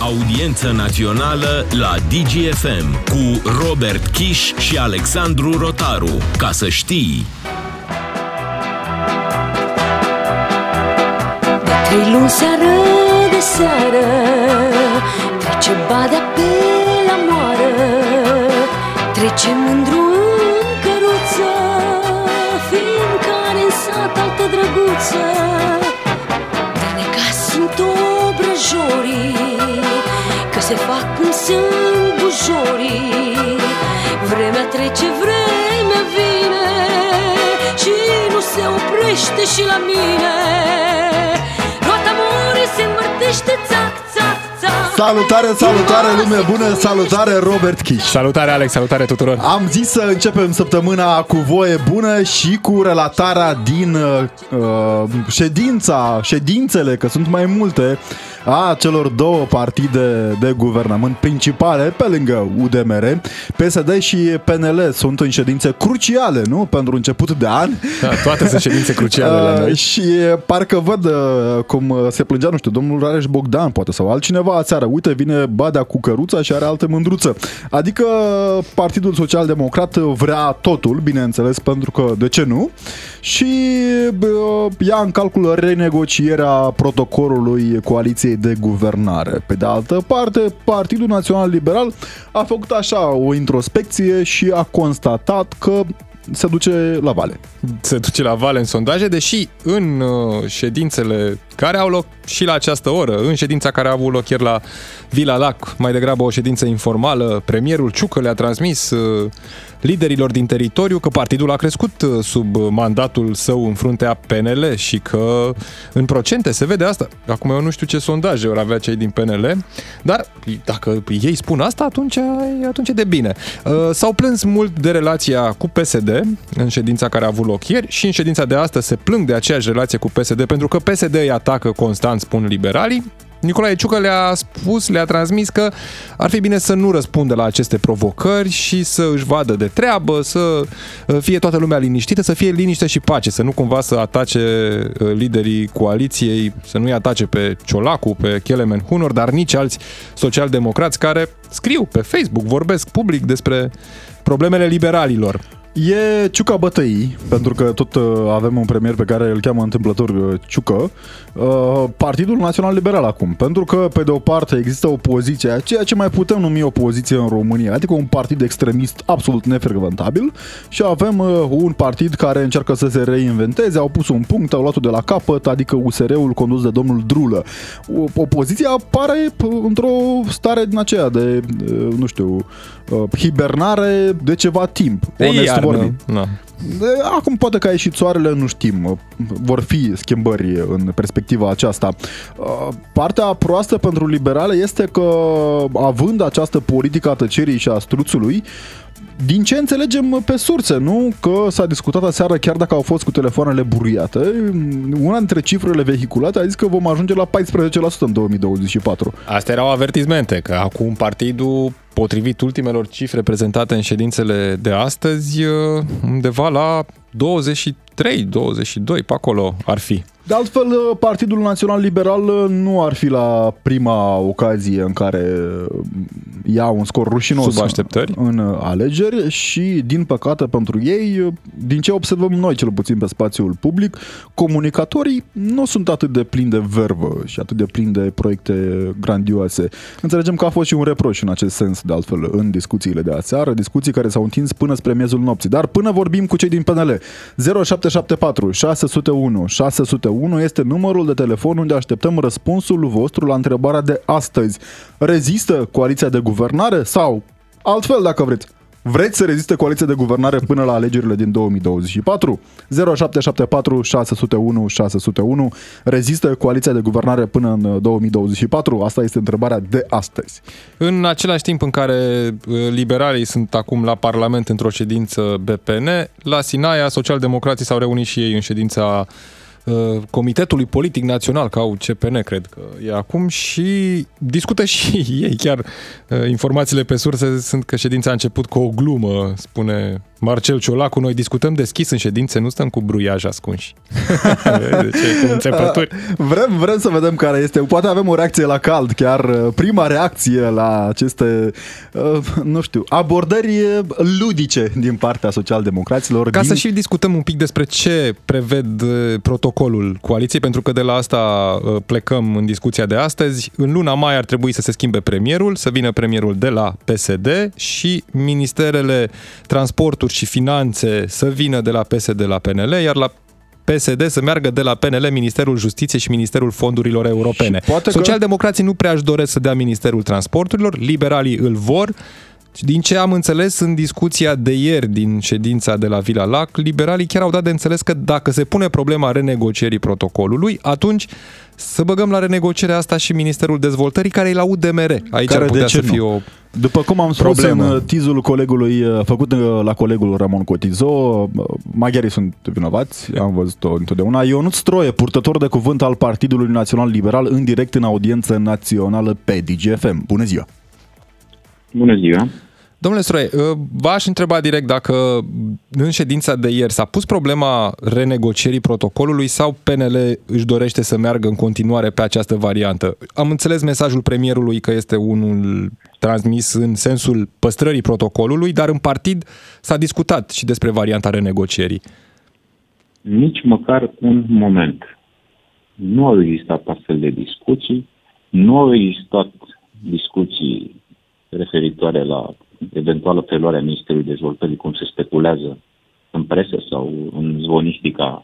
Audiență națională la DGFM cu Robert Kiș și Alexandru Rotaru. Ca să știi... Trei luni seară de seară Trece badea pe la moară Trece mândru în căruță Fiindcă în sat altă drăguță Dar neca sunt obrăjorii Că se fac cum sunt bujorii Vremea trece, vremea vine Și nu se oprește și la mine Roata mori se învârtește țac, țac, țac Salutare, salutare, lume bună, salutare Robert Kiș. Salutare Alex, salutare tuturor! Am zis să începem săptămâna cu voie bună și cu relatarea din uh, uh, ședința, ședințele, că sunt mai multe, a celor două partide de guvernământ principale pe lângă UDMR. PSD și PNL sunt în ședințe cruciale, nu? Pentru început de an. Da, toate sunt ședințe cruciale la noi. Uh, și parcă văd uh, cum uh, se plângea, nu știu, domnul Rareș Bogdan, poate, sau altcineva aseară. Uite, vine Badea cu căruța și are altă mândruță. Adică Partidul Social Democrat vrea totul, bineînțeles, pentru că de ce nu? Și uh, ia în calcul renegocierea protocolului coaliției de guvernare. Pe de altă parte, Partidul Național Liberal a făcut așa o introspecție și a constatat că se duce la vale. Se duce la vale în sondaje, deși în uh, ședințele care au loc și la această oră, în ședința care a avut loc ieri la Vila Lac, mai degrabă o ședință informală, premierul Ciucă le-a transmis uh, liderilor din teritoriu că partidul a crescut uh, sub mandatul său în fruntea PNL și că în procente se vede asta. Acum eu nu știu ce sondaje ori avea cei din PNL, dar dacă ei spun asta, atunci, atunci e de bine. Uh, S-au plâns mult de relația cu PSD în ședința care a avut loc ieri și în ședința de astăzi se plâng de aceeași relație cu PSD pentru că PSD îi atacă constant, spun liberalii, Nicolae Ciucă le-a spus, le-a transmis că ar fi bine să nu răspundă la aceste provocări și să își vadă de treabă, să uh, fie toată lumea liniștită, să fie liniște și pace, să nu cumva să atace uh, liderii coaliției, să nu-i atace pe Ciolacu, pe Kelemen Hunor, dar nici alți socialdemocrați care scriu pe Facebook, vorbesc public despre problemele liberalilor. E Ciuca Bătăii, pentru că tot uh, avem un premier pe care îl cheamă întâmplător uh, Ciucă, uh, Partidul Național Liberal acum. Pentru că, pe de o parte, există opoziția, ceea ce mai putem numi opoziție în România, adică un partid extremist absolut nefrecventabil și avem uh, un partid care încearcă să se reinventeze, au pus un punct, au luat-o de la capăt, adică USR-ul condus de domnul Drulă. O- Opoziția apare p- într-o stare din aceea de, uh, nu știu, uh, hibernare de ceva timp. De onest iarnă, vorbind. na. De- Acum poate că a ieșit soarele, nu știm. Vor fi schimbări în perspectiva aceasta. Uh, Partea proastă pentru liberale este că, având această politică a tăcerii și a struțului, din ce înțelegem pe surse, nu? Că s-a discutat aseară, chiar dacă au fost cu telefoanele buriate, una dintre cifrele vehiculate a zis că vom ajunge la 14% în 2024. Astea erau avertizmente, că acum partidul, potrivit ultimelor cifre prezentate în ședințele de astăzi, undeva la 23, 22, pe acolo ar fi. De altfel, Partidul Național Liberal nu ar fi la prima ocazie în care ia un scor rușinos Sub așteptări. în alegeri și, din păcate pentru ei, din ce observăm noi cel puțin pe spațiul public, comunicatorii nu sunt atât de plini de vervă și atât de plini de proiecte grandioase. Înțelegem că a fost și un reproș în acest sens, de altfel, în discuțiile de aseară, discuții care s-au întins până spre miezul nopții. Dar până vorbim cu cei din PNL, 0774 601 601 este numărul de telefon unde așteptăm răspunsul vostru la întrebarea de astăzi. Rezistă coaliția de guvernare sau, altfel dacă vreți, Vreți să reziste coaliția de guvernare până la alegerile din 2024? 0774 601 601 Rezistă coaliția de guvernare până în 2024? Asta este întrebarea de astăzi. În același timp în care uh, liberalii sunt acum la Parlament într-o ședință BPN, la Sinaia socialdemocrații s-au reunit și ei în ședința uh, Comitetului Politic Național, ca au CPN, cred că e acum, și discută și ei. Chiar uh, informațiile pe surse sunt că ședința a început cu o glumă, spune Marcel Ciolacu, noi discutăm deschis în ședințe, nu stăm cu bruiaj ascunși. de ce? Cu înțepături. Vrem, vrem să vedem care este. Poate avem o reacție la cald, chiar uh, prima reacție la aceste, uh, nu știu, abordări ludice din partea socialdemocraților. Ca din... să și discutăm un pic despre ce preved uh, protocolul coaliției, pentru că de la asta plecăm în discuția de astăzi. În luna mai ar trebui să se schimbe premierul, să vină premierul de la PSD și ministerele transportului Transporturi și Finanțe să vină de la PSD la PNL, iar la PSD să meargă de la PNL Ministerul Justiției și Ministerul Fondurilor Europene. Socialdemocrații că... nu prea își doresc să dea Ministerul Transporturilor, liberalii îl vor, din ce am înțeles în discuția de ieri din ședința de la Vila Lac, liberalii chiar au dat de înțeles că dacă se pune problema renegocierii protocolului, atunci să băgăm la renegocierea asta și Ministerul Dezvoltării, care e la UDMR. Aici care ar putea să fie o După cum am spus problemă. în tizul colegului, uh, făcut uh, la colegul Ramon Cotizo, uh, maghiarii sunt vinovați, am văzut-o întotdeauna. Ionut Stroie, purtător de cuvânt al Partidului Național Liberal, în direct în audiență națională pe DGFM. Bună ziua! Bună ziua! Domnule Stroie, v-aș întreba direct dacă în ședința de ieri s-a pus problema renegocierii protocolului sau PNL își dorește să meargă în continuare pe această variantă. Am înțeles mesajul premierului că este unul transmis în sensul păstrării protocolului, dar în partid s-a discutat și despre varianta renegocierii. Nici măcar un moment. Nu au existat astfel de discuții, nu au existat discuții referitoare la eventuală preluare a Ministerului Dezvoltării, cum se speculează în presă sau în zvonistica,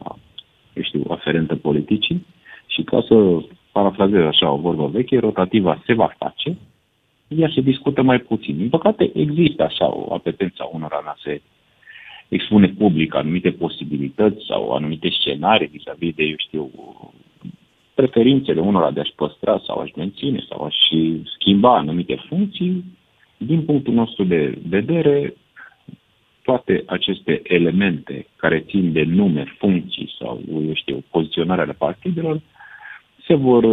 eu știu, aferentă politicii. Și ca să parafrazez așa o vorbă veche, rotativa se va face, ea se discută mai puțin. Din păcate, există așa o apetență a unora în a se expune public anumite posibilități sau anumite scenarii vis-a-vis de, eu știu, preferințele unora de a-și păstra sau a-și menține sau a-și schimba anumite funcții, din punctul nostru de vedere, toate aceste elemente care țin de nume, funcții sau, eu știu, poziționarea ale partidelor, se vor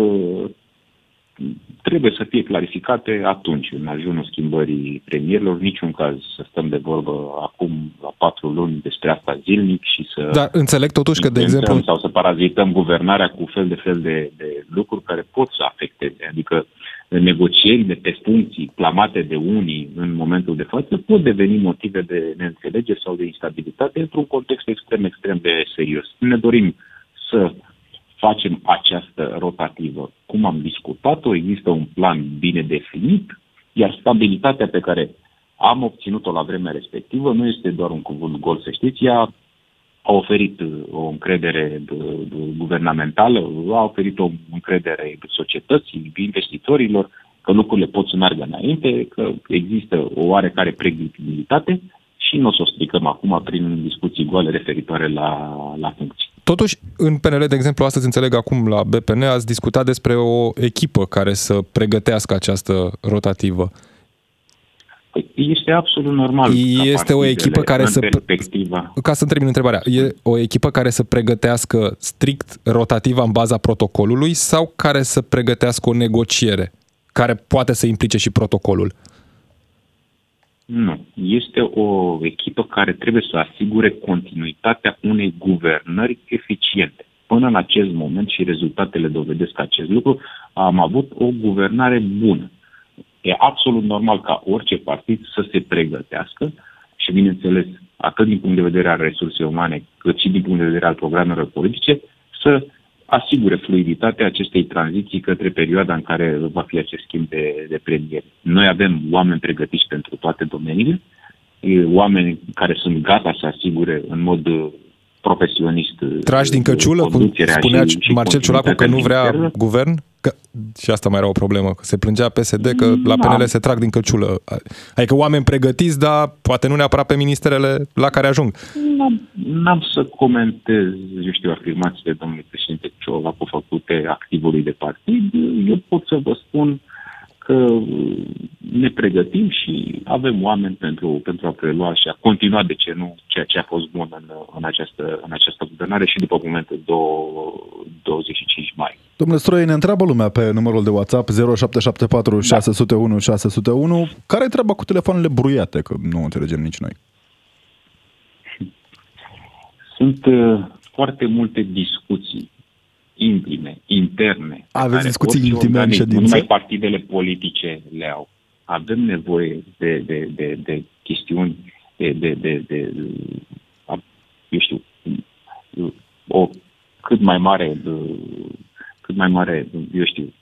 trebuie să fie clarificate atunci, în ajunul schimbării premierilor, niciun caz să stăm de vorbă acum la patru luni despre asta zilnic și să... Dar înțeleg totuși că, de exemplu... Sau să parazităm guvernarea cu fel de fel de, de lucruri care pot să afecteze. Adică negocierile pe funcții clamate de unii în momentul de față pot deveni motive de neînțelegere sau de instabilitate într-un context extrem, extrem de serios. Ne dorim să facem această rotativă. Cum am discutat-o, există un plan bine definit, iar stabilitatea pe care am obținut-o la vremea respectivă nu este doar un cuvânt gol, să știți, ea a oferit uh, o încredere guvernamentală, a oferit o încredere societății, investitorilor, că lucrurile pot să meargă înainte, că există o oarecare predictibilitate și nu o să o stricăm acum prin discuții goale referitoare la, la funcții. Totuși, în PNL, de exemplu, astăzi înțeleg acum la BPN, ați discutat despre o echipă care să pregătească această rotativă. Păi, este absolut normal. Este o echipă care să... Perspectiva. Ca să termin întrebarea, e o echipă care să pregătească strict rotativa în baza protocolului sau care să pregătească o negociere care poate să implice și protocolul? Nu. Este o echipă care trebuie să asigure continuitatea unei guvernări eficiente. Până în acest moment, și rezultatele dovedesc acest lucru, am avut o guvernare bună. E absolut normal ca orice partid să se pregătească și, bineînțeles, atât din punct de vedere al resurse umane, cât și din punct de vedere al programelor politice, să asigure fluiditatea acestei tranziții către perioada în care va fi acest schimb de, de premier. Noi avem oameni pregătiți pentru toate domeniile, oameni care sunt gata să asigure în mod profesionist. Tragi din căciulă, cum spunea și, Marcel Ciolacu că nu vrea guvern? Că, și asta mai era o problemă, că se plângea PSD că la PNL da. se trag din căciulă. Adică oameni pregătiți, dar poate nu neapărat pe ministerele la care ajung. N-am, n-am să comentez, eu știu, afirmațiile domnului președinte Ciolacu făcute activului de partid. Eu pot să vă spun că ne pregătim și avem oameni pentru, pentru a prelua și a continua, de ce nu, ceea ce a fost bun în, în, această, în această guvernare și după momentul 25 mai. Domnule Stroie, ne întreabă lumea pe numărul de WhatsApp 0774 da. 601 601 care e treaba cu telefoanele bruiate, că nu înțelegem nici noi. Sunt uh, foarte multe discuții intime, interne. pe Aveți care discuții orice intime în organism, Nu ședință? numai partidele politice le au. Avem nevoie de, de, de, de chestiuni, de, de, de, de, a- eu știu, o cât mai mare, de, cât mai mare, eu știu,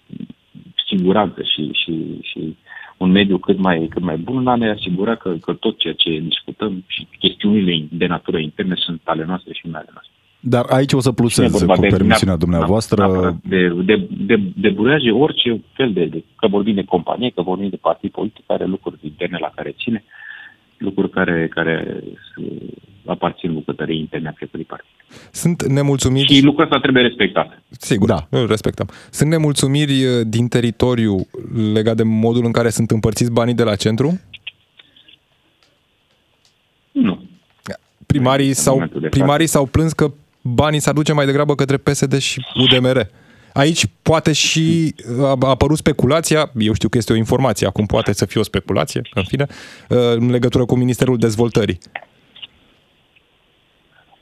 siguranță și, și, și un mediu cât mai, cât mai bun, la a ne asigura că, că tot ceea ce discutăm și chestiunile de natură interne sunt ale noastre și nu ale noastre. Dar aici o să E plusez vorba cu de- permisiunea neap- dumneavoastră. neapărat De, de, de, de buraje orice fel de, de, că vorbim de companie, că vorbim de partid politic, are lucruri interne la care ține, lucruri care, care uh, aparțin bucătăriei interne a fiecărui partid. Sunt nemulțumiri... Și lucrul ăsta trebuie respectat. Sigur, Da. da. îl respectăm. Sunt nemulțumiri uh, din teritoriu legat de modul în care sunt împărțiți banii de la centru? Nu. Primarii, În sau, momentul de față. primarii s-au plâns că banii s-ar duce mai degrabă către PSD și UDMR. Aici poate și a a apărut speculația, eu știu că este o informație, acum poate să fie o speculație, în fine, uh, în legătură cu Ministerul Dezvoltării.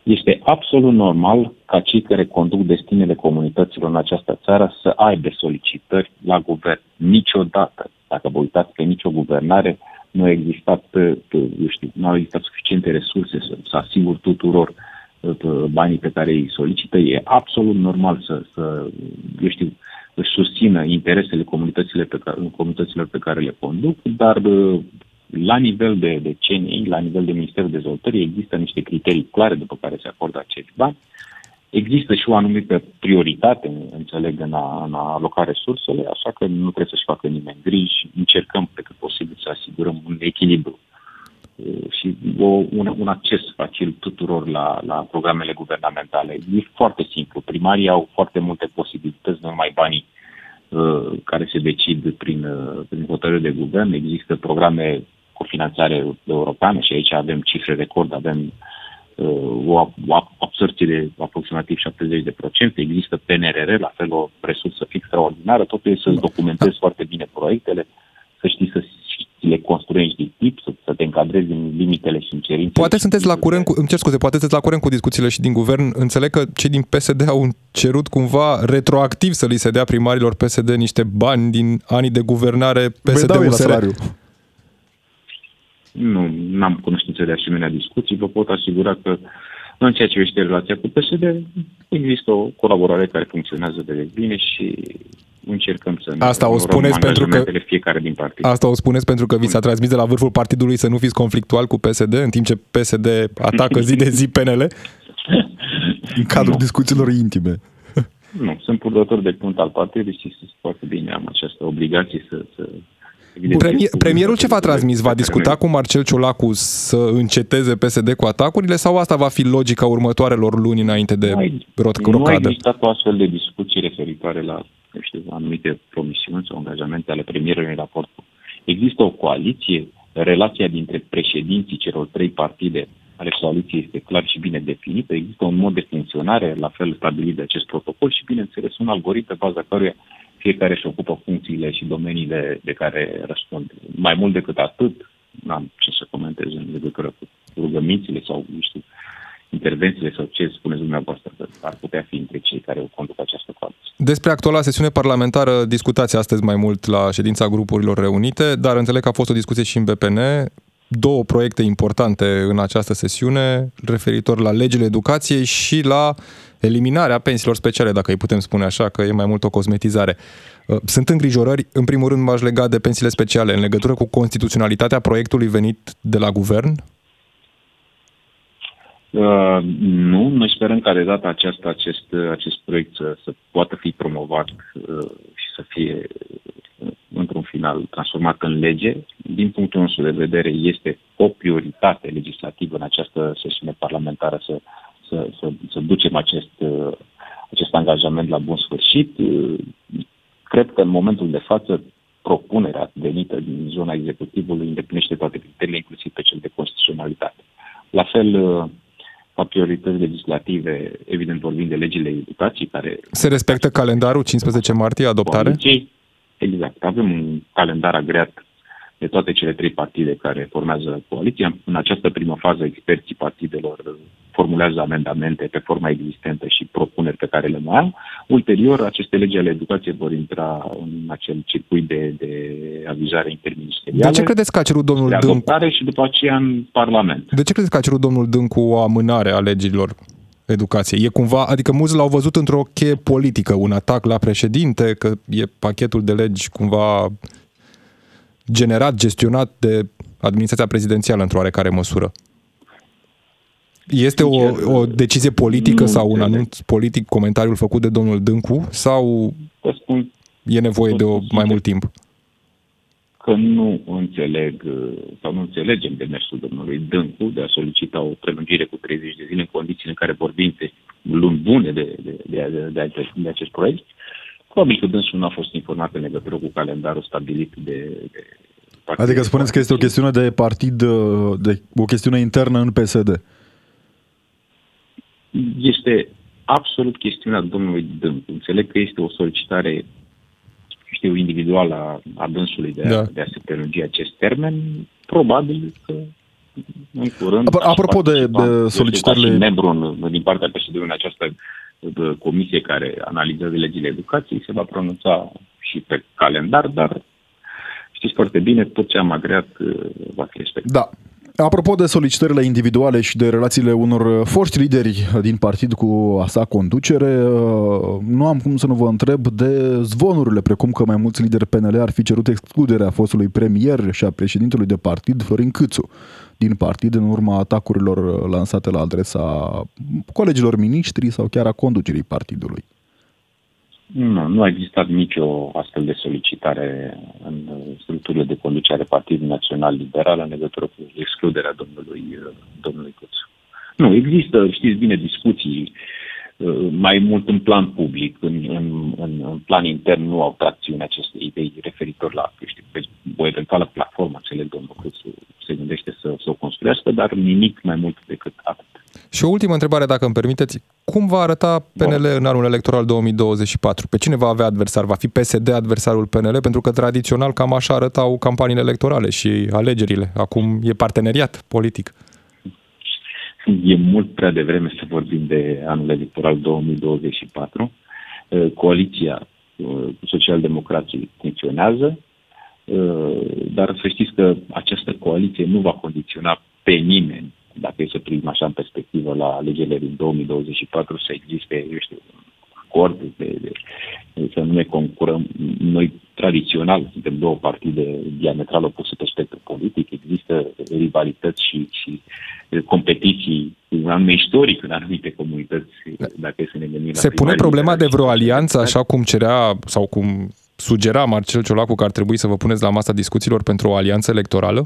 Este absolut normal ca cei care conduc destinele comunităților în această țară să aibă solicitări la guvern. Niciodată, dacă vă uitați pe nicio guvernare, nu a existat, uh, eu știu, nu au existat suficiente resurse să, să asigur tuturor uh, banii pe care îi solicită. E absolut normal să, să eu știu, își susțină interesele comunităților pe care, comunităților pe care le conduc, dar uh, la nivel de, de CNI, la nivel de Ministerul Dezvoltării, există niște criterii clare după care se acordă acești bani. Există și o anumită prioritate, înțeleg, în a, în a aloca resursele, așa că nu trebuie să-și facă nimeni griji. Încercăm pe cât posibil să asigurăm un echilibru uh, și o, un, un acces facil tuturor la, la programele guvernamentale. E foarte simplu. Primarii au foarte multe posibilități, nu numai banii uh, care se decid prin, uh, prin hotărâri de guvern. Există programe cu finanțare europeană și aici avem cifre record, avem uh, o, o absorție de aproximativ 70%, există PNRR, la fel o resursă extraordinară, totul e să-ți documentezi foarte bine proiectele, să știi să le construiești din tip, să, să te încadrezi în limitele și în cerințele. Poate și sunteți la tipurile. curent, cu, îmi cer scuze, poate sunteți la curent cu discuțiile și din guvern. Înțeleg că cei din PSD au cerut cumva retroactiv să li se dea primarilor PSD niște bani din anii de guvernare Vă dau eu la PSD-USR. salariu. Nu am cunoștință de asemenea discuții. Vă pot asigura că în ceea ce privește relația cu PSD, există o colaborare care funcționează de bine și încercăm să ne Asta o onorăm spuneți pentru că- angajamentele fiecare din partid. Asta o spuneți pentru că vi s-a transmis de la vârful partidului să nu fiți conflictual cu PSD, în timp ce PSD atacă zi de zi PNL? În cadrul Nu. discuțiilor intime. Nu, sunt purtător de punct al partidului și sunt foarte bine am această obligație să... să evidențiez Premier, cu- premierul ce v-a transmis? Va pe care discuta noi- cu Marcel Ciolacu să înceteze PSD cu atacurile sau asta va fi logica următoarelor luni înainte de Nu ai- rot- Nu a rocadă? existat o astfel de discuții referitoare la, eu știu, anumite promisiuni sau angajamente ale premierului în raport. Există o coaliție, relația dintre președinții celor trei partide ale coaliției este clar și bine definită, există un mod de funcționare la fel stabilit de acest protocol și, bineînțeles, un algoritm pe baza căruia fiecare își ocupă funcțiile și domeniile de care răspund. Mai mult decât atât, n-am ce să comentez în legătură cu rugămințile sau, nu știu, intervențiile sau ce spuneți dumneavoastră că ar putea fi între cei care o conduc această coaliție. Despre actuala sesiune parlamentară discutați astăzi mai mult la ședința grupurilor reunite, dar înțeleg că a fost o discuție și în BPN. Două proiecte importante în această sesiune, referitor la legile educației și la eliminarea pensiilor speciale, dacă îi putem spune așa, că e mai mult o cosmetizare. Sunt îngrijorări, în primul rând m-aș lega de pensiile speciale, în legătură cu constituționalitatea proiectului venit de la guvern? Uh, nu, noi sperăm ca de data aceasta acest, acest proiect să, să poată fi promovat uh, și să fie uh, într-un final transformat în lege. Din punctul nostru de vedere este o prioritate legislativă în această sesiune parlamentară să, să, să, să ducem acest, uh, acest angajament la bun sfârșit. Uh, cred că în momentul de față propunerea venită din zona executivului îndeplinește toate criteriile, inclusiv pe cel de constituționalitate. La fel, uh, ca priorități legislative, evident vorbim de legile educației care... Se respectă calendarul 15 martie, adoptare? Coaliției. Exact. Avem un calendar agreat de toate cele trei partide care formează coaliția. În această primă fază, experții partidelor formulează amendamente pe forma existentă și propuneri pe care le mai am. Ulterior, aceste legi ale educației vor intra în acel circuit de, de avizare interministerială. De ce credeți că a cerut domnul de Dâncu? adoptare și după aceea în Parlament. De ce credeți că a cerut domnul Dâncu o amânare a legilor educației? E cumva, adică mulți l-au văzut într-o cheie politică, un atac la președinte, că e pachetul de legi cumva generat, gestionat de administrația prezidențială într-o oarecare măsură. Este o, o decizie politică Nu sau un înțeleg. anunț politic, comentariul făcut de domnul Dâncu, sau Vă spun e nevoie de o, mai mult timp? că nu înțeleg uh, sau nu înțelegem demersul domnului Dâncu de a solicita o prelungire cu 30 de zile în condițiile în care vorbim de luni bune de, de, de, de, de, de, de acest proiect. Probabil că dânsul nu a fost informat în legătură cu calendarul stabilit de, de partidul. Adică spuneți că este o chestiune de partid, uh, de, o chestiune internă în PSD. Este absolut chestiunea domnului Dâncu. Înțeleg că este o solicitare știu, individuală a, a dânsului de, a, Da. de a se prelungi acest termen. Probabil că în curând... Apro- aș apropo de- participa, de eu știu, solicitările- Ca și membru în, din partea PSD-ului în această uh, comisie care analizează legile educației, se va pronunța și pe calendar, dar știți foarte bine, tot ce am agreat uh, va fi respectat. Da. Apropo de solicitările individuale și de relațiile unor foști lideri din partid cu a sa conducere, uh, nu am cum să nu vă întreb de zvonurile, precum că mai mulți lideri PNL ar fi cerut excluderea fostului premier și a președintelui de partid, Florin Câțu, din partid în urma atacurilor lansate la adresa colegilor miniștri sau chiar a conducerii partidului. Nu, nu a existat nicio astfel de solicitare în uh, structurile de conducere a Partidului Național Liberal în legătură cu excluderea domnului, uh, domnului Cuțu. Nu, există, știți bine, discuții uh, mai mult în plan public, în, în, în, în plan intern nu au tracțiune aceste idei referitor la, eu știu, pe o eventuală platformă, înțeleg, domnul Cuțu se gândește să, să o construiască, dar nimic mai mult decât atât. Și o ultimă întrebare, dacă îmi permiteți. Cum va arăta PNL în anul electoral 2024? Pe cine va avea adversar? Va fi PSD adversarul PNL? Pentru că tradițional cam așa arătau campaniile electorale și alegerile. Acum e parteneriat politic. E mult prea devreme să vorbim de anul electoral 2024. Uh, Coaliția uh, social-democrații funcționează, uh, dar să știți că această coaliție nu va condiționa pe nimeni, dacă e să privim așa în perspectivă la alegerile din 2024, să existe, eu știu, un acord de, de, să nu ne concurăm. Noi, tradițional, suntem două partide diametral opuse pe spectru politic, există rivalități și, și competiții cu anume istoric în anumite comunități, dacă e să ne gândim la Se pune primarii problema de liberali vreo și alianță, liberali. așa cum cerea sau cum sugera Marcel Ciolacu că ar trebui să vă puneți la masa discuțiilor pentru o alianță electorală?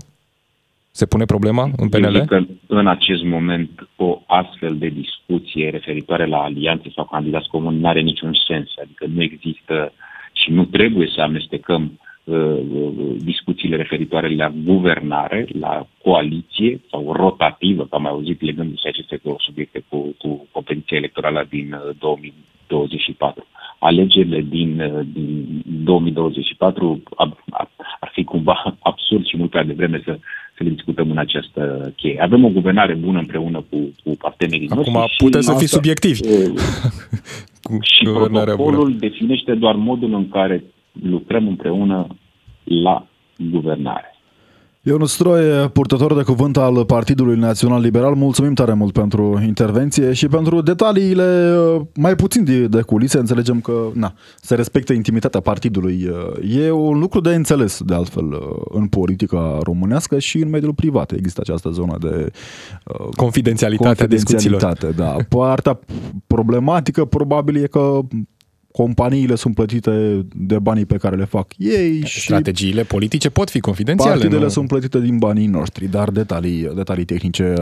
Se pune problema în Eu PNL? zic că în acest moment o astfel de discuție referitoare la alianțe sau candidați comuni nu are niciun sens. Adică nu există și nu trebuie să amestecăm uh, uh, discuțiile referitoare la guvernare, la coaliție sau rotativă, că am mai auzit legându-se aceste două subiecte cu, cu competiția electorală din uh, 2024. Alegerile din, uh, din 2024 ar, ar, ar fi cumva absurd și mult prea devreme să, să le discutăm în această cheie. Avem o guvernare bună împreună cu, cu partenerii Acum noștri. și- puteți să fiți asta. subiectivi Uh, cu și guvernarea bună. protocolul definește doar modul în care lucrăm împreună la guvernare. Ionut Stroie, purtător de cuvânt al Partidului Național Liberal, mulțumim tare mult pentru intervenție și pentru detaliile uh, mai puțin de, de culise. Înțelegem că na, se respectă intimitatea partidului. Uh, E un lucru de înțeles, de altfel, uh, în politica românească și în mediul privat. Există această zonă de uh, Confidențialitatea discuțiilor. confidențialitate, da. Partea problematică probabil e că companiile sunt plătite de banii pe care le fac ei și Strategiile politice pot fi confidențiale. Partidele nu? sunt plătite din banii noștri, dar detalii, detalii tehnice.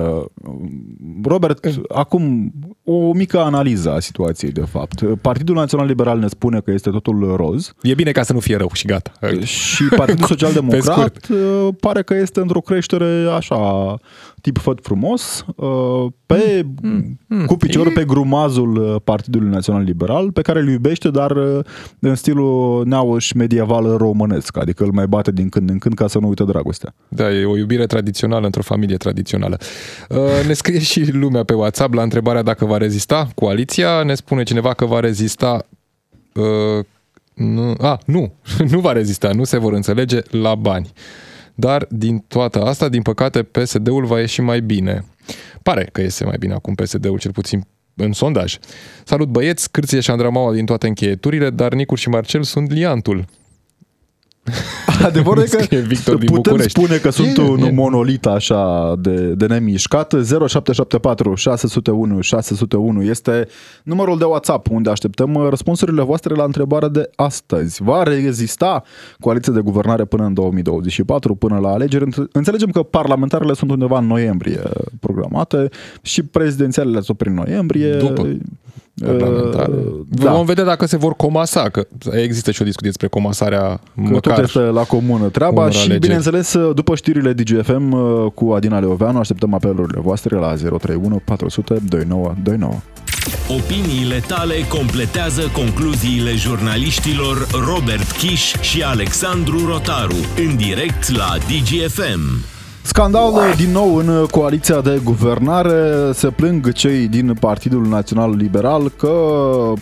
Robert, acum o mică analiză a situației, de fapt. Partidul Național Liberal ne spune că este totul roz. E bine ca să nu fie rău și gata. Și Partidul Social Democrat uh, pare că este într-o creștere așa, tip făt frumos, uh, pe, mm, mm, cu piciorul e... pe grumazul uh, Partidului Național Liberal, pe care îl iubește, dar în stilul neauș medieval românesc, adică îl mai bate din când în când ca să nu uite dragostea. Da, e o iubire tradițională într-o familie tradițională. Ne scrie și lumea pe WhatsApp la întrebarea dacă va rezista coaliția. Ne spune cineva că va rezista uh, nu, a, nu, nu va rezista, nu se vor înțelege la bani. Dar din toată asta, din păcate, PSD-ul va ieși mai bine. Pare că iese mai bine acum PSD-ul, cel puțin în sondaj. Salut băieți, Cârție și Andramaua din toate încheieturile, dar Nicur și Marcel sunt liantul. Adevărul e că Victor putem București. spune că sunt e, un e. monolit așa de, de nemișcat. 0774 601 601 este numărul de WhatsApp unde așteptăm răspunsurile voastre la întrebarea de astăzi. Va rezista coaliția de guvernare până în 2024, până la alegeri? Înțelegem că parlamentarele sunt undeva în noiembrie programate și prezidențialele sunt prin noiembrie. După parlamentare. Uh, da. Vom vedea dacă se vor comasa, că există și o discuție despre comasarea că măcar. Tot este la comună treaba și, alegeri. bineînțeles, după știrile DGFM uh, cu Adina Leoveanu, așteptăm apelurile voastre la 031 400 2929. Opiniile tale completează concluziile jurnaliștilor Robert Kiș și Alexandru Rotaru în direct la DGFM. Scandal din nou în coaliția de guvernare. Se plâng cei din Partidul Național Liberal că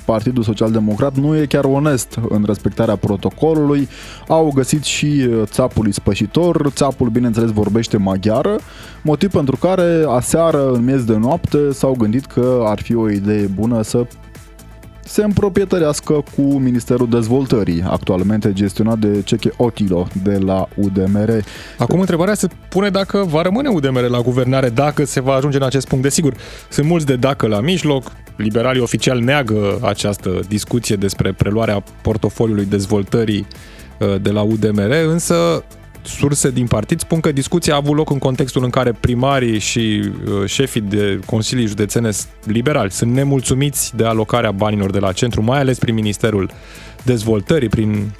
Partidul Social Democrat nu e chiar onest în respectarea protocolului. Au găsit și țapul ispășitor. Țapul, bineînțeles, vorbește maghiară, motiv pentru care aseară, în miez de noapte, s-au gândit că ar fi o idee bună să se împroprietărească cu Ministerul Dezvoltării, actualmente gestionat de Ceche Otilo de la UDMR. Acum întrebarea se pune dacă va rămâne UDMR la guvernare, dacă se va ajunge în acest punct. Desigur, sunt mulți de dacă la mijloc, liberalii oficial neagă această discuție despre preluarea portofoliului dezvoltării uh, de la UDMR, însă surse din partid spun că discuția a avut loc în contextul în care primarii și uh, șefii de consilii județene liberali sunt nemulțumiți de alocarea banilor de la centru, mai ales prin Ministerul Dezvoltării, prin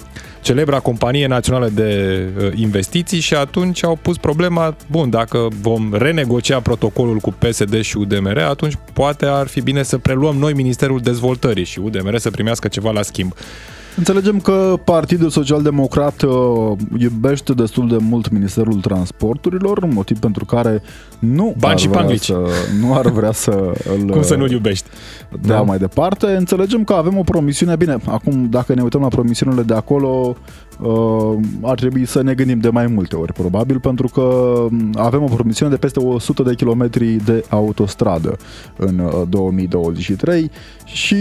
celebra companie națională de uh, investiții și atunci au pus problema, bun, dacă vom renegocia protocolul cu PSD și UDMR, atunci poate ar fi bine să preluăm noi Ministerul Dezvoltării și UDMR să primească ceva la schimb. Înțelegem că Partidul Social Democrat uh, iubește destul de mult Ministerul Transporturilor, motiv pentru care nu Bani ar și vrea să, nu ar vrea să îl Cum să nu-l iubești? Dea da. mai departe. Înțelegem că avem o promisiune. Bine, acum dacă ne uităm la promisiunile de acolo, uh, ar trebui să ne gândim de mai multe ori, probabil, pentru că um, avem o promisiune de peste 100 de kilometri de autostradă în 2023 uh, și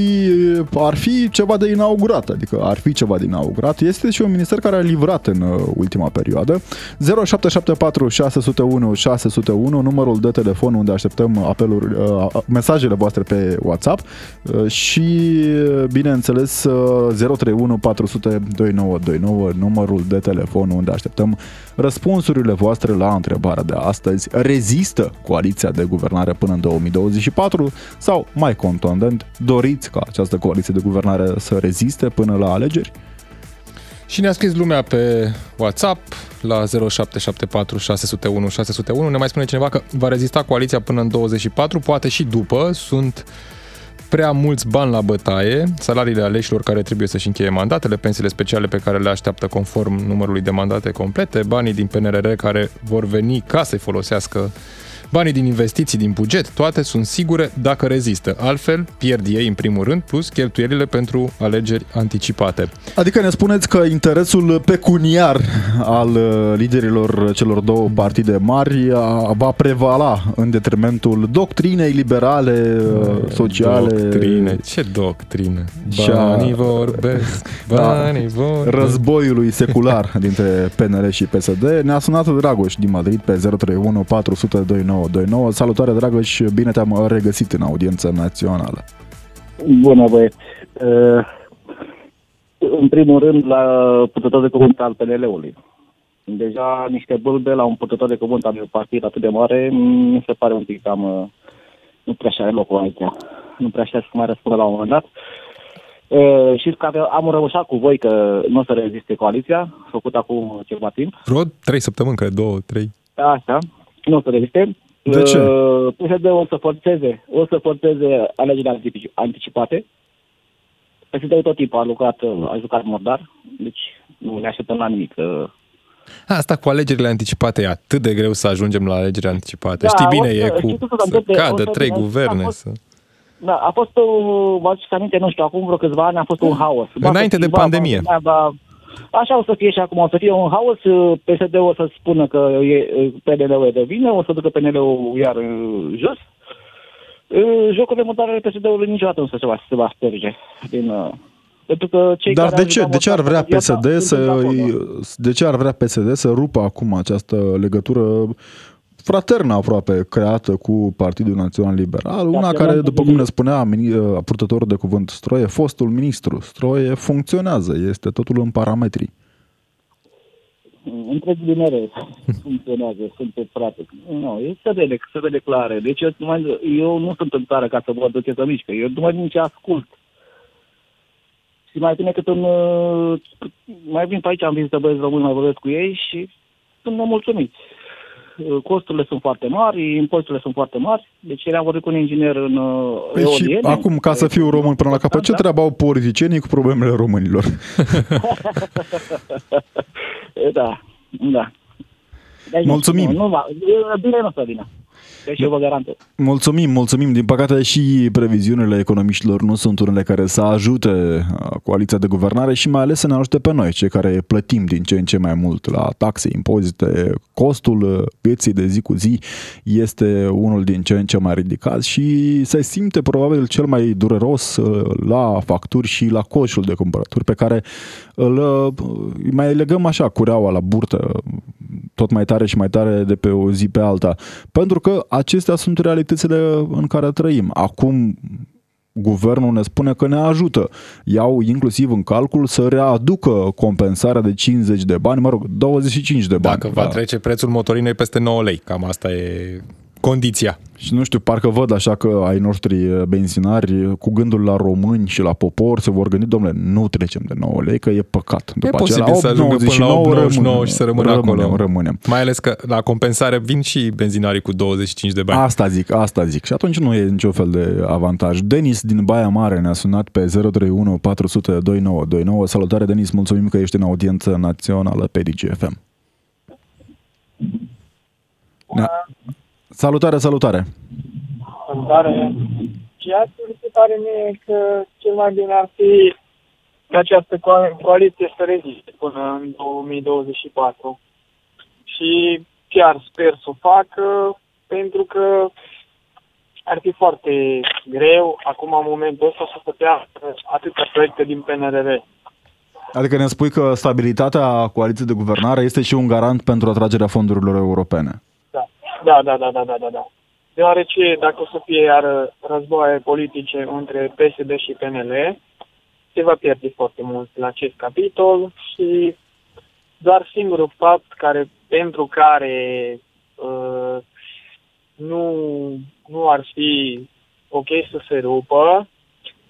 ar fi ceva de inaugurat, adică ar fi ceva de inaugurat. Este și un minister care a livrat în uh, ultima perioadă. 0774 601 601, numărul de telefon unde așteptăm apeluri, mesajele voastre pe WhatsApp și, bineînțeles, 031 400 2929 numărul de telefon unde așteptăm răspunsurile voastre la întrebarea de astăzi. Rezistă coaliția de guvernare până în 2024 sau, mai contundent, doriți ca această coaliție de guvernare să reziste până la alegeri? Și ne-a scris lumea pe WhatsApp la 0774 601 601. Ne mai spune cineva că va rezista coaliția până în 24, poate și după. Sunt prea mulți bani la bătaie, salariile aleșilor care trebuie să-și încheie mandatele, pensiile speciale pe care le așteaptă conform numărului de mandate complete, banii din PNRR care vor veni ca să-i folosească Banii din investiții din buget, toate sunt sigure dacă rezistă. Altfel, pierd ei în primul rând, plus cheltuielile pentru alegeri anticipate. Adică ne spuneți că interesul pecuniar al uh, liderilor celor două partide mari va prevala în detrimentul doctrinei liberale, uh, sociale. Doctrine, ce doctrine? Banii vorbesc, da. banii da, vorbesc. Războiului secular dintre PNR și PSD. Ne-a sunat Dragoș din Madrid pe 031 400 2929. Salutare, dragă, și bine te-am regăsit în audiența națională. Bună, băieți. Uh, în primul rând, la putător de cuvânt al PNL-ului. Deja niște bâlbe la un putător de cuvânt al unui partid atât de mare, mi se pare un pic cam... Uh, nu prea așa are locul aici. nu prea știa să mai răspundă la un moment dat. Uh, și că am rămușat cu voi că nu o să reziste coaliția, făcut acum ceva timp. Vreo trei săptămâni, cred, două, trei. Așa, nu o să reziste. De ce? Uh, PSD o să forțeze, o să forțeze alegerile antici- anticipate. PSD-ul tot timpul a lucrat, uh, a jucat murdar, deci nu ne așteptăm la nimic. Uh, Asta cu alegerile anticipate e atât de greu să ajungem la alegerile anticipate. Da, Știi bine, o să- e cu știi ce o să să întâmple? O cadă să- trei a guverne. fost- Să... Da, a fost, uh, vă aduceți aminte, nu știu, acum vreo câțiva ani a fost un haos. Ba Înainte să de schimba, pandemie. ba- ba- Așa o să fie și acum, o să fie un haos, uh, PSD-ul o să spună că e, uh, PNL-ul e de vină, o să ducă PNL-ul iar uh, jos. Uh, Jocurile murdare ale PSD-ului niciodată nu se va, se va șterge din... uh, Pentru că cei Dar care de ce? au De ce ar vrea jucat PSD viața să sunt acolo. de ce ar vrea PSD să rupă acum această legătură fraternă aproape creată cu Partidul Național Liberal, una Dacă care, nu- după cum ne spunea mini- purtătorul de cuvânt Stroie, fostul ministru Stroie, funcționează, este totul în parametri. Întregi binere funcționează, sunt pe frate. Nu, e să vede, să vede clare. Deci eu, numai, eu nu sunt în țară ca să văd ce să mișcă. Eu numai din ce ascult. Și mai bine cât în... uh, Mai vin pe aici, am vizită băieți români, mai vorbesc cu ei și sunt nemulțumiți. Uh, Costurile sunt foarte mari, impozitele sunt foarte mari. Deci ieri am vorbit cu un inginer în uh, Păi și eoliene. acum, ca să fiu român până la capăt, ce Da. treabă au politicienii cu problemele românilor? Da, da. Deci, Mulțumim. Nu, nu, va- bine nu o să vină. Deci eu vă garantez. Mulțumim, mulțumim. Din păcate și previziunile economiștilor nu sunt unele care să ajute uh, coaliția de guvernare și mai ales să ne ajute pe noi, cei care plătim din ce în ce mai mult la taxe, impozite. Costul uh, vieții de zi cu zi este unul din ce în ce mai ridicat și se simte probabil cel mai dureros uh, la facturi și la coșul de cumpărături pe care îl uh, îi mai legăm așa cureaua la burtă tot mai tare și mai tare de pe o zi pe alta. Pentru că acestea sunt realitățile în care trăim. Acum guvernul ne spune că ne ajută. Iau inclusiv în calcul să readucă compensarea de 50 de bani, mă rog, 25 de bani. Dacă va Da. trece prețul motorinei peste 9 lei, cam asta e condiția. Și nu știu, parcă văd așa că ai noștri benzinari cu gândul la români și la popor se vor gândi, domnule, nu trecem de 9 lei, că e păcat. e posibil să ajungă până la 8,99 rămânem, și să rămână rămânem, acolo. Rămânem. Mai ales că la compensare vin și benzinarii cu 25 de bani. Asta zic, asta zic. Și atunci nu e niciun fel de avantaj. Denis din Baia Mare ne-a sunat pe 031 400 2929. Salutare, Denis, mulțumim că ești în audiență națională pe DGFM. Ne- Salutare, salutare. Dar ceea ce mi se pare mie că cel mai bine ar fi ca această co- coaliție să reziste până în 2024. Și chiar sper să o facă, pentru că ar fi foarte greu acum în momentul ăsta să putea atâtea proiecte din PNRR. Adică ne spui că stabilitatea coaliției de guvernare este și un garant pentru atragerea fondurilor europene. Da, da, da, da, da, da, da. da. Deoarece dacă o să fie iar războaie politice între PSD și PNL, se va pierde foarte mult la acest capitol și doar singurul fapt care, pentru care uh, nu, nu ar fi ok să se rupă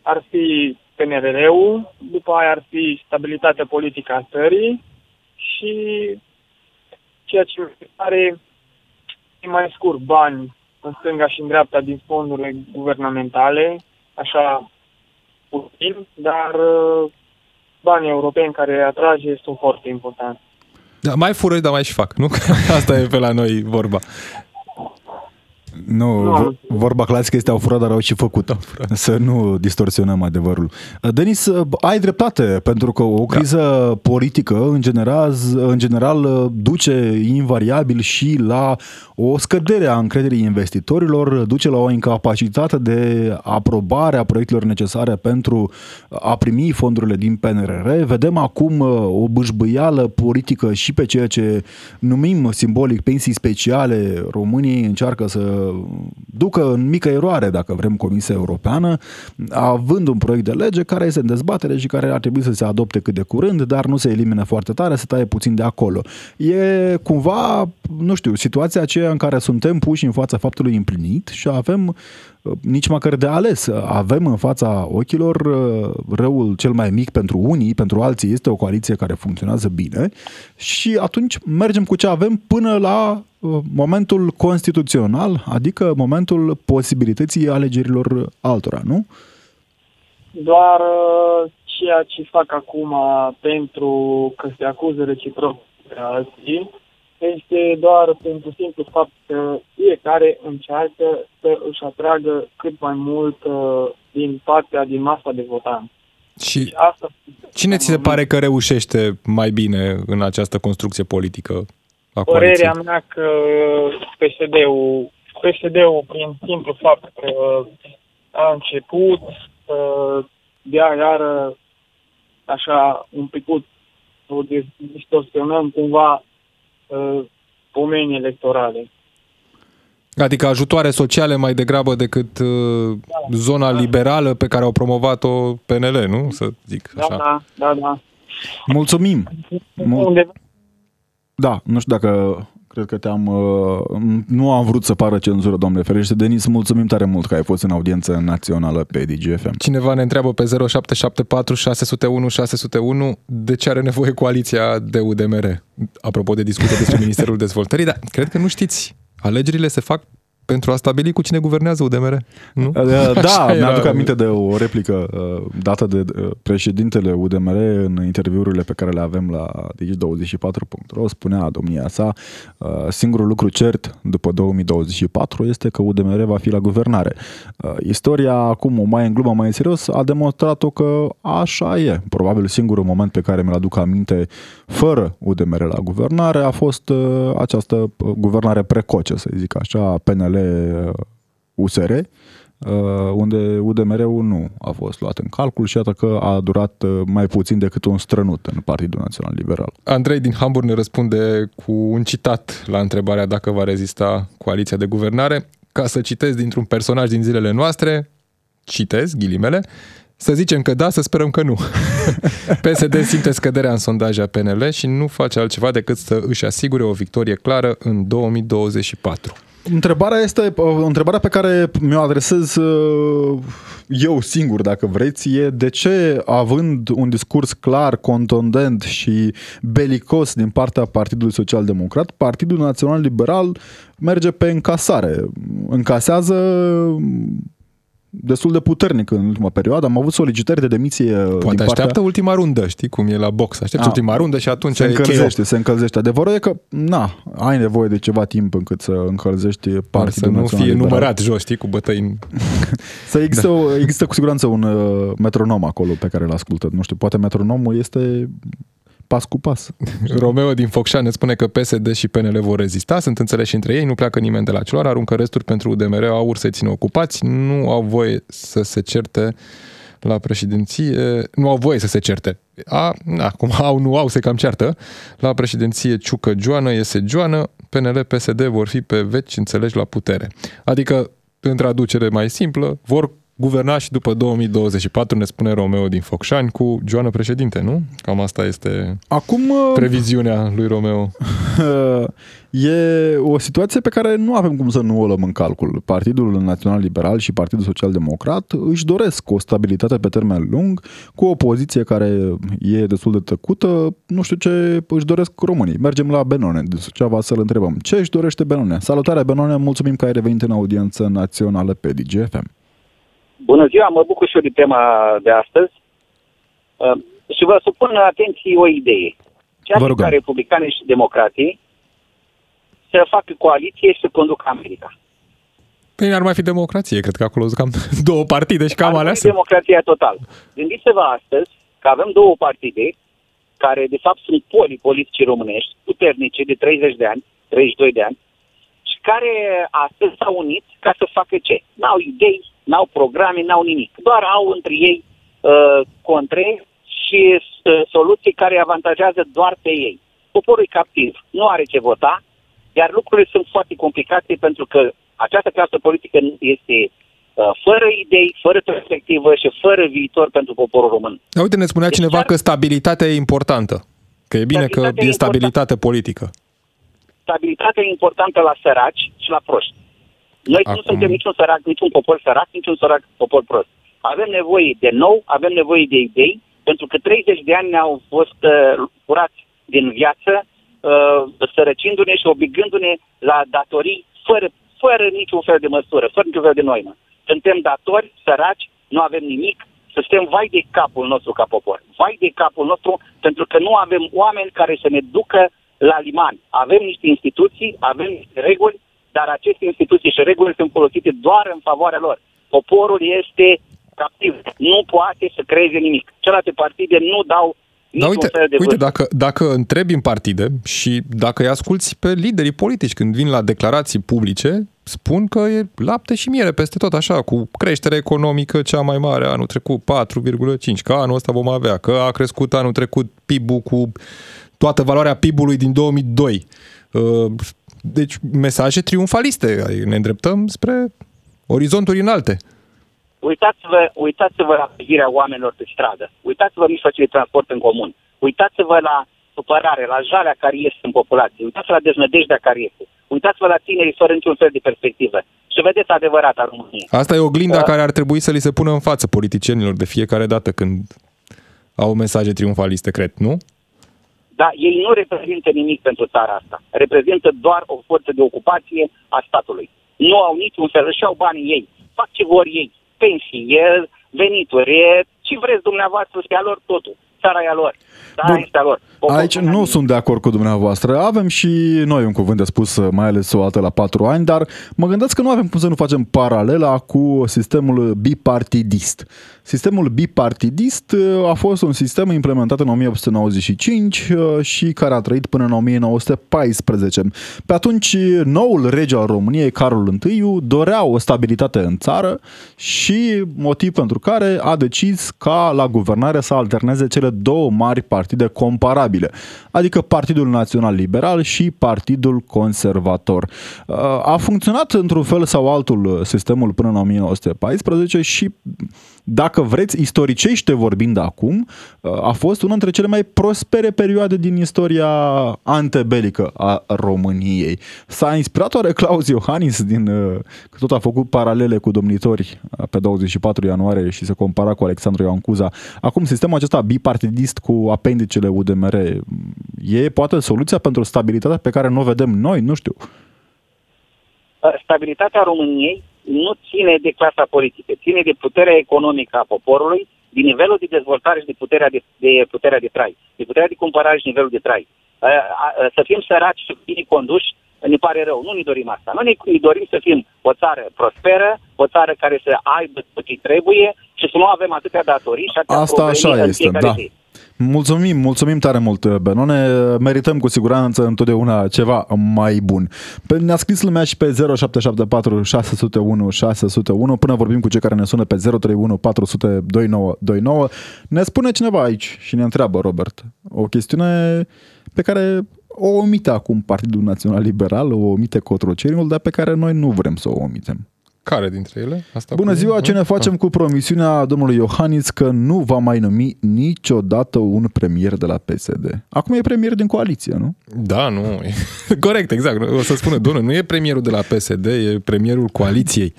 ar fi PNRR-ul, după aia ar fi stabilitatea politică a țării și ceea ce mi se pare e mai scurt bani în stânga și în dreapta din fondurile guvernamentale, așa puțin, dar uh, banii europeni care atrage sunt foarte importanti. Da, mai fură, dar mai și fac, nu? Asta e pe la noi vorba. Nu, Nu. vo- vorba clasică este au furat, dar au și făcut. Să nu distorsionăm adevărul. Denis, ai dreptate, pentru că o criză politică, în general, în general, duce invariabil și la o scădere a încrederii investitorilor, duce la o incapacitate de aprobare a proiectelor necesare pentru a primi fondurile din PNRR. Vedem acum uh, o bâșbâială politică și pe ceea ce numim simbolic pensii speciale. Românii încearcă să ducă în mică eroare, dacă vrem, Comisia Europeană, având un proiect de lege care este în dezbatere și care ar trebui să se adopte cât de curând, dar nu se elimine foarte tare, se taie puțin de acolo. E cumva, nu știu, situația aceea în care suntem puși în fața faptului împlinit și avem nici măcar de ales. Avem în fața ochilor uh, răul cel mai mic pentru unii, pentru alții este o coaliție care funcționează bine și atunci mergem cu ce avem până la uh, momentul constituțional, adică momentul posibilității alegerilor altora, nu? Doar uh, ceea ce fac acum pentru că se acuză reciproc pe alții este doar pentru simplu fapt că fiecare încearcă să își atragă cât mai mult uh, din partea, din masa de votanți. Și asta cine ți se pare că reușește mai bine în această construcție politică a Părerea mea că PSD-ul, PSD-ul prin simplu fapt că a început să dea iară așa un pic să distorsionăm cumva uh, pomenii electorale. Adică ajutoare sociale mai degrabă decât uh, da, zona da. liberală pe care au promovat-o PNL, nu? Să zic da, așa. Da, da, da. Mulțumim! Mul- da, nu știu dacă Cred că te-am... Uh, nu am vrut să pară cenzură, domnule ferește. Denis, mulțumim tare mult că ai fost în audiență națională pe DGFM. Cineva ne întreabă pe 0774 601 601 de ce are nevoie coaliția de UDMR. Apropo de discuție despre Ministerul Dezvoltării, dar cred că nu știți. Alegerile se fac pentru a stabili cu cine guvernează UDMR, nu? Uh, da, mi-aduc aminte de o replică uh, dată de uh, președintele UDMR în interviurile pe care le avem la digi24.ro. Spunea domnia sa, singurul lucru cert după 2024 este că UDMR va fi la guvernare. Istoria, acum, mai în glumă, mai în serios, a demonstrat-o că așa e. Probabil singurul moment pe care mi-l aduc aminte fără UDMR la guvernare a fost această guvernare precoce, să zic așa, PNL USR, uh, unde UDMR-ul nu a fost luat în calcul și iată că a durat uh, mai puțin decât un strănut în Partidul Național Liberal. Andrei din Hamburg ne răspunde cu un citat la întrebarea dacă va rezista coaliția de guvernare. Ca să citesc dintr-un personaj din zilele noastre, citez, ghilimele, să zicem că da, să sperăm că nu. PSD simte scăderea în sondaje a PNL și nu face altceva decât să își asigure o victorie clară în 2024. Întrebarea este, o întrebare pe care mi-o adresez uh, eu singur, dacă vreți, e de ce, având un discurs clar, contundent și belicos din partea Partidului Social Democrat, Partidul Național Liberal merge pe încasare. Încasează destul de puternic în ultima perioadă. Am avut solicitări de demisie Poate din așteaptă partea... ultima rundă, știi cum e la box. Aștepți A, ultima rundă și atunci se încălzește, se încălzește. Adevărul e că, na, ai nevoie de ceva timp încât să încălzești partidul Să nu fie liberal. numărat jos, știi, cu bătăi în... să există, da. există cu siguranță un uh, metronom acolo pe care îl ascultă. Nu știu, poate metronomul este pas cu pas. Romeo din Focșani ne spune că PSD și PNL vor rezista, sunt înțeleși între ei, nu pleacă nimeni de la celălalt, aruncă resturi pentru UDMR, au să țină ocupați, nu au voie să se certe la președinție, nu au voie să se certe. A, na, cum au, nu au, se cam ceartă. La președinție Ciucă Joană iese Joană, PNL, PSD vor fi pe veci înțelegi la putere. Adică, în traducere mai simplă, vor guvernaș și după 2024, ne spune Romeo din Focșani, cu Joana președinte, nu? Cam asta este Acum, uh, previziunea lui Romeo. E o situație pe care nu avem cum să nu o luăm în calcul. Partidul Național Liberal și Partidul Social Democrat își doresc o stabilitate pe termen lung, cu o poziție care e destul de tăcută. Nu știu ce își doresc românii. Mergem la Benone din Suceava să-l întrebăm. Ce își dorește Benone? Salutare Benone, mulțumim că ai revenit în audiență națională pe DGFM. Bună ziua, mă bucur și eu de tema de astăzi. Uh, și vă supun atenție o idee. Ceea ca republicanii și democrații să facă coaliție și să conducă America. Păi ar mai fi democrație, cred că acolo sunt cam două partide și cam alea. democrația total. Gândiți-vă astăzi că avem două partide care de fapt sunt poli politici românești, puternice de 30 de ani, 32 de ani, și care astăzi s-au unit ca să facă ce? N-au idei, n-au programe, n-au nimic. Doar au între ei uh, contre și uh, soluții care avantajează doar pe ei. Poporul e captiv, nu are ce vota, iar lucrurile sunt foarte complicate pentru că această clasă politică este uh, fără idei, fără perspectivă și fără viitor pentru poporul român. Da, uite, ne spunea deci cineva că stabilitatea e importantă. Că e bine că e stabilitate politică. Stabilitatea e importantă la săraci și la proști. Noi nu Acum- suntem niciun sărac, niciun popor sărac, niciun sărac popor prost. Avem nevoie de nou, avem nevoie de idei, pentru că 30 de ani ne-au fost uh, furați din viață, uh, sărăcindu-ne și obligându-ne la datorii fără, fără niciun fel de măsură, fără niciun fel de noimă. Suntem datori, săraci, nu avem nimic, să suntem vai de capul nostru ca popor. Vai de capul nostru pentru că nu avem oameni care să ne ducă la liman. Avem niște instituții, avem niște reguli, dar aceste instituții și reguli sunt folosite doar în favoarea lor. Poporul este captiv. Nu poate să creeze nimic. Celelalte partide nu dau Dar niciun uite, fel de uite vârf. dacă, dacă întrebi în partide și dacă îi asculți pe liderii politici când vin la declarații publice, spun că e lapte și miere peste tot așa, cu creștere economică cea mai mare anul trecut, 4,5, că anul ăsta vom avea, că a crescut anul trecut PIB-ul cu toată valoarea PIB-ului din 2002. Uh, Deci mesaje triumfaliste, ne îndreptăm spre orizonturi înalte. Uitați-vă, uitați-vă la privirea oamenilor pe stradă. Uitați-vă la mijloacele de transport în comun. Uitați-vă la supărare, la jalea care este în populație. Uitați-vă la deznădejdea care este. Uitați-vă la tinerii fără niciun fel de perspectivă. Și vedeți adevărata România. Asta e oglinda Da. care ar trebui să li se pună în față politicienilor de fiecare dată când au mesaje triumfaliste, cred, nu? Dar ei nu reprezintă nimic pentru țara asta. Reprezintă doar o forță de ocupație a statului. Nu au niciun fel, își iau banii ei, fac ce vor ei, pensii, e venituri, e ce vreți dumneavoastră, este a lor totul. Țara e a lor. Țara Bun. este a lor. Poporul Aici n-are nu nimic. sunt de acord cu dumneavoastră. Avem și noi un cuvânt de spus, mai ales o dată la patru ani, dar mă gândesc că nu avem cum să nu facem paralela cu sistemul bipartidist. Sistemul bipartidist uh, a fost un sistem implementat în 1895 uh, și care a trăit până în 1914. Pe atunci, noul rege al României, Carol I, dorea o stabilitate în țară și motiv pentru care a decis ca la guvernare să alterneze cele două mari partide comparabile, adică Partidul Național Liberal și Partidul Conservator. Uh, A funcționat într-un fel sau altul sistemul până în 1914 și dacă vreți, istoricește vorbind acum, uh, a fost una dintre cele mai prospere perioade din istoria antebelică a României. S-a inspirat oare Claus Iohannis din, uh, că tot a făcut paralele cu domnitori uh, pe 24 ianuarie și se compara cu Alexandru Ioan Cuza. Acum, sistemul acesta bipartidist cu apendicele UDMR e poate soluția pentru stabilitatea pe care nu o vedem noi? Nu știu. stabilitatea României nu ține de clasa politică, ține de puterea economică a poporului, din nivelul de dezvoltare și de puterea de, de puterea de trai, de puterea de cumpărare și nivelul de trai. A, a, Să fim săraci și bine conduși, ne pare rău, nu ne dorim asta. Noi ne, ne dorim să fim o țară prosperă, o țară care să aibă tot ce trebuie și să nu avem atâtea datorii și atâtea Asta probleme așa în este, fiecare da. zi. Mulțumim, mulțumim tare mult, Benone. Merităm cu siguranță întotdeauna ceva mai bun. Pe- Ne-a scris lumea și pe 0774 601 601 până vorbim cu cei care ne sună pe 031 400 2929. Ne spune cineva aici și ne întreabă, Robert, o chestiune pe care o omite acum Partidul Național Liberal, o omite Cotroceriul, dar pe care noi nu vrem să o omitem. Care dintre ele? Asta Bună cu- ziua, ce ne Ah. facem cu promisiunea domnului Iohannis că nu va mai numi niciodată un premier de la PSD? Acum e premier din coaliție, nu? Da, nu. e- Corect, exact. O să spună, domnule, nu e premierul de la PSD, e premierul coaliției.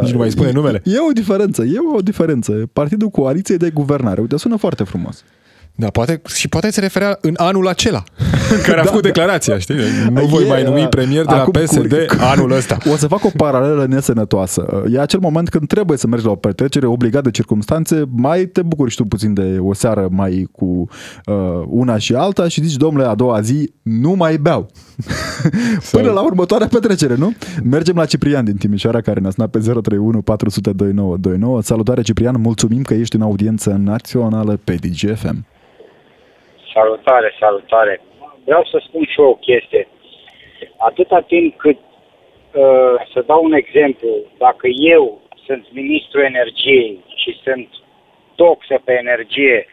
Nici nu mai spune numele. E o diferență, e o diferență. Partidul Coaliției de Guvernare. Uite, sună foarte frumos. Da, poate, și poate se referea în anul acela în care a făcut declarația, știi? Nu voi E, mai numi uh, premier de la acum PSD cur- anul ăsta. O să fac o paralelă nesănătoasă. E acel moment când trebuie să mergi la o petrecere obligat de circunstanțe, mai te bucuri și tu puțin de o seară mai cu uh, una și alta și zici, domnule, a doua zi nu mai beau. Până la următoarea petrecere, nu? Mergem la Ciprian din Timișoara, care ne-a sunat pe 031 400 2929. Salutare, Ciprian, mulțumim că ești în audiență națională pe DGFM. Salutare, salutare. Vreau să spun și eu o chestie. Atâta timp cât, uh, să dau un exemplu, dacă eu sunt ministru energiei și sunt toxă pe energie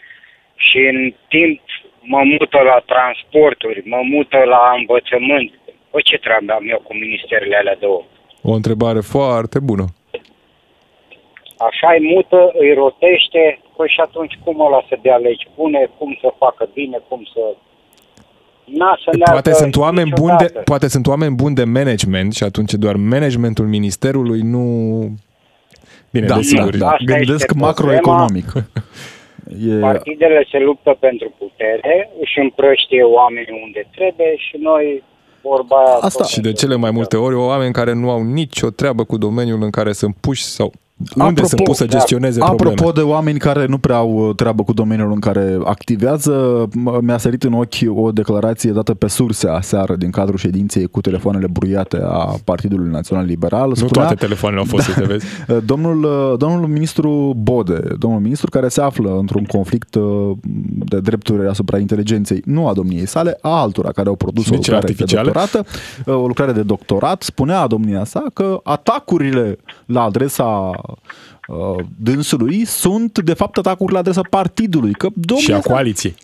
și în timp mă mută la transporturi, mă mută la învățământ, păi ce treabă am eu cu ministerele alea două? O întrebare foarte bună. Așa îi mută, îi rotește, păi și atunci cum ăla să dea legi bune, cum să facă bine, cum să... n-a să neagă Poate sunt, oameni buni de, niciodată. poate sunt oameni buni de management și atunci doar managementul ministerului nu... Bine, Da, desigur. da, da. Asta Gândesc este macroeconomic. E, Partidele se luptă pentru putere, își împrăștie oamenii unde trebuie și noi vorba aia Asta- tot Și de cele mai multe ori oameni care nu au nicio treabă cu domeniul în care sunt puși sau unde Apropo- sunt pus să gestioneze probleme. Apropo de oameni care nu prea au uh, treabă cu domeniul în care activează, m- mi-a sărit în ochi o declarație dată pe surse aseară din cadrul ședinței cu telefoanele bruiate a Partidului Național Liberal. Nu toate telefoanele au fost, să vezi. Domnul, uh, domnul ministru Bode, domnul ministru care se află într-un conflict uh, de drepturi asupra inteligenței, nu a domniei sale, a altora care au produs Și o de ce lucrare de artificiale? doctorată, uh, o lucrare de doctorat, spunea domnia sa că atacurile la adresa og, dânsului sunt de fapt atacuri la adresa partidului. Că domnia Și a sa- coaliției.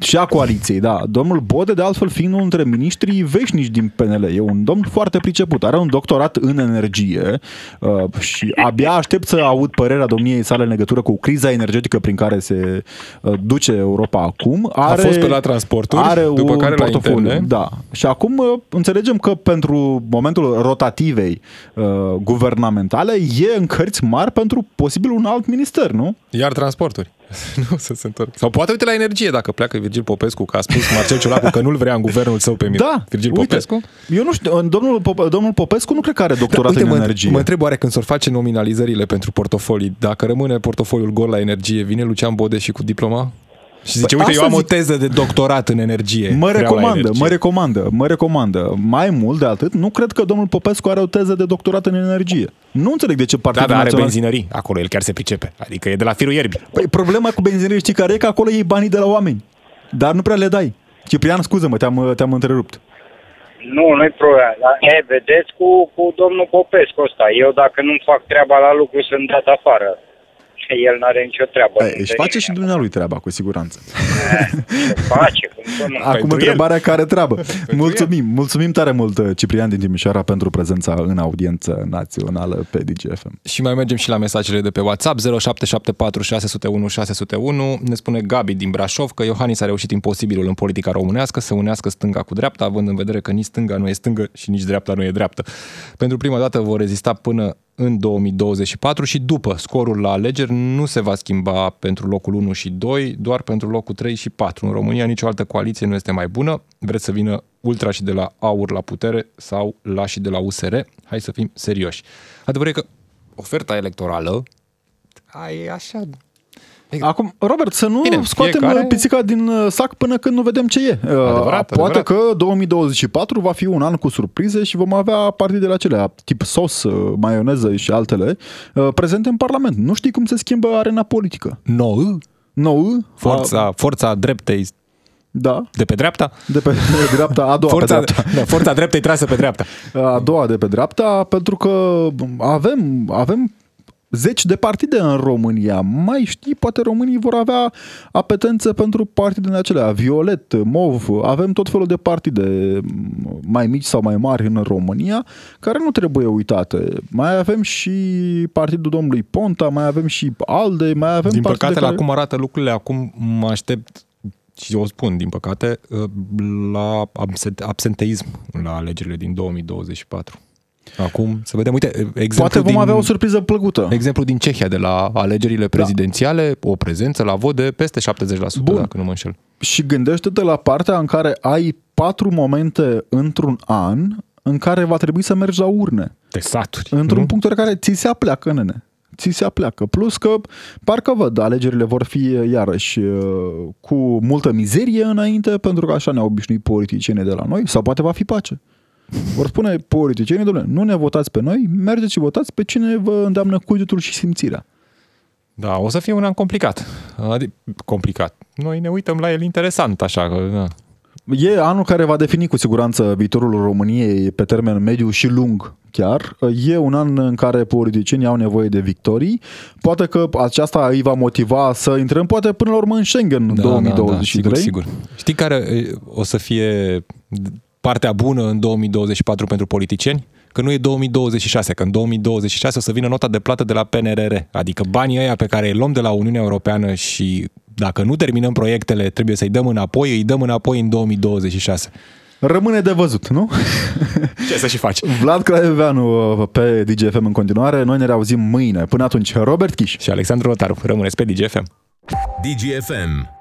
și a coaliției, da. Domnul Bode, de altfel, fiind unul dintre miniștrii veșnici din PNL, e un domn foarte priceput, are un doctorat în energie uh, și abia aștept să aud părerea domniei sale în legătură cu criza energetică prin care se uh, duce Europa acum. Are, fost pe la transporturi, are după un care la portofoliu, interne. Da. Și acum uh, înțelegem că pentru momentul rotativei uh, guvernamentale e în cărți mari pentru posibil un alt minister, nu? Iar transporturi. nu să se întorc. Sau poate uite la energie, dacă pleacă Virgil Popescu, că a spus Marcel Ciolacu că nu-l vrea în guvernul său pe Mir- Da, Virgil uite, Popescu. Eu nu știu, domnul, Pop- domnul Popescu nu cred că are doctorat Da, uite, în mă, energie. mă întreb oare când s-or face nominalizările pentru portofolii, dacă rămâne portofoliul gol la energie, vine Lucian Bode și cu diploma? Și zice, Păi uite, eu asta am zic. o teză de doctorat în energie. Mă vreau la recomandă, energie." mă recomandă, mă recomandă. Mai mult de atât, nu cred că domnul Popescu are o teză de doctorat în energie. Nu înțeleg de ce Da, Partidul dar are Național... benzinării. Acolo el chiar se pricepe. Adică e de la firul ierbii. Păi problema cu benzinării știi care e? Că acolo iei banii de la oameni. Dar nu prea le dai. Ciprian, scuză-mă, te-am, te-am întrerupt. Nu, nu-i problemă. Dar, e, vedeți cu, cu domnul Popescu ăsta. Eu dacă nu-mi fac treaba la lucru, sunt dat afară. El n-are nicio treabă. Păi, își face și dumnealui treaba, cu siguranță. Se face, cum să nu. Acum Pentru întrebarea care treabă. Mulțumim, mulțumim tare mult, Ciprian din Timișoara, pentru prezența în audiență națională pe DGFM. Și mai mergem și la mesajele de pe WhatsApp 0774 601 601. Ne spune Gabi din Brașov că Iohannis a reușit imposibilul în politica românească să unească stânga cu dreapta, având în vedere că nici stânga nu e stângă și nici dreapta nu e dreaptă. Pentru prima dată vor rezista până în 2024 și după scorul la alegeri nu se va schimba pentru locul 1 și 2, doar pentru locul 3 și 4. În România nicio altă coaliție nu este mai bună. Vreți să vină ultra și de la AUR la putere sau la și de la USR? Hai să fim serioși. Adevărul e că oferta electorală ai așa... Acum, Robert, să nu Bine, scoatem fiecare- pisica din uh, sac până când nu vedem ce e. Uh, Adevărat, Poate adevărat. că 2024 va fi un an cu surprize și vom avea partidele acelea, tip sos, uh, maioneză și altele, uh, prezente în Parlament. Nu știi cum se schimbă arena politică. Nou, Nou, forța, forța dreptei da, de pe dreapta, de pe de dreapta, a doua forța, pe dreapta. da, forța dreptei trasă pe dreapta. A doua de pe dreapta, pentru că avem, avem zeci de partide în România. Mai știi, poate românii vor avea apetență pentru partidele acelea. Violet, MOV, avem tot felul de partide mai mici sau mai mari în România, care nu trebuie uitate. Mai avem și partidul domnului Ponta, mai avem și ALDE, mai avem Din partide păcate, la care... cum arată lucrurile acum, mă aștept și o spun, din păcate, la absent- absenteism la alegerile din 2024. Acum, să vedem, uite, exemplu Poate vom din, avea o surpriză plăcută. Exemplu din Cehia, de la alegerile prezidențiale, o prezență la vot de peste 70%, Bun. dacă nu mă înșel. Și gândește-te la partea în care ai patru momente într-un an în care va trebui să mergi la urne. De saturi. Într-un nu? punct în care ți se apleacă, nene. Ți se apleacă. Plus că, parcă văd, alegerile vor fi iarăși uh, cu multă mizerie înainte, pentru că așa ne-au obișnuit politicienii de la noi, sau poate va fi pace. Vor spune politicienii, domnule, nu ne votați pe noi, mergeți și votați pe cine vă îndeamnă cugetul și simțirea. Da, o să fie un an complicat. Adică, complicat. Noi ne uităm la el interesant, așa că... Da. E anul care va defini cu siguranță viitorul României pe termen mediu și lung chiar. E un an în care politicienii au nevoie de victorii. Poate că aceasta îi va motiva să intrăm poate până la urmă în Schengen în 2023. Da, sigur, sigur. Știi care e, o să fie partea bună în 2024 pentru politicieni? Că nu e 2026, că în 2026 o să vină nota de plată de la PNRR. Adică banii ăia pe care îi luăm de la Uniunea Europeană și dacă nu terminăm proiectele, trebuie să-i dăm înapoi, îi dăm înapoi în 2026. Rămâne de văzut, nu? Ce să și faci? Vlad Craioveanu uh, pe DGFM în continuare. Noi ne reauzim mâine. Până atunci, Robert Chiș și Alexandru Rotaru. Rămâneți pe DGFM. DGFM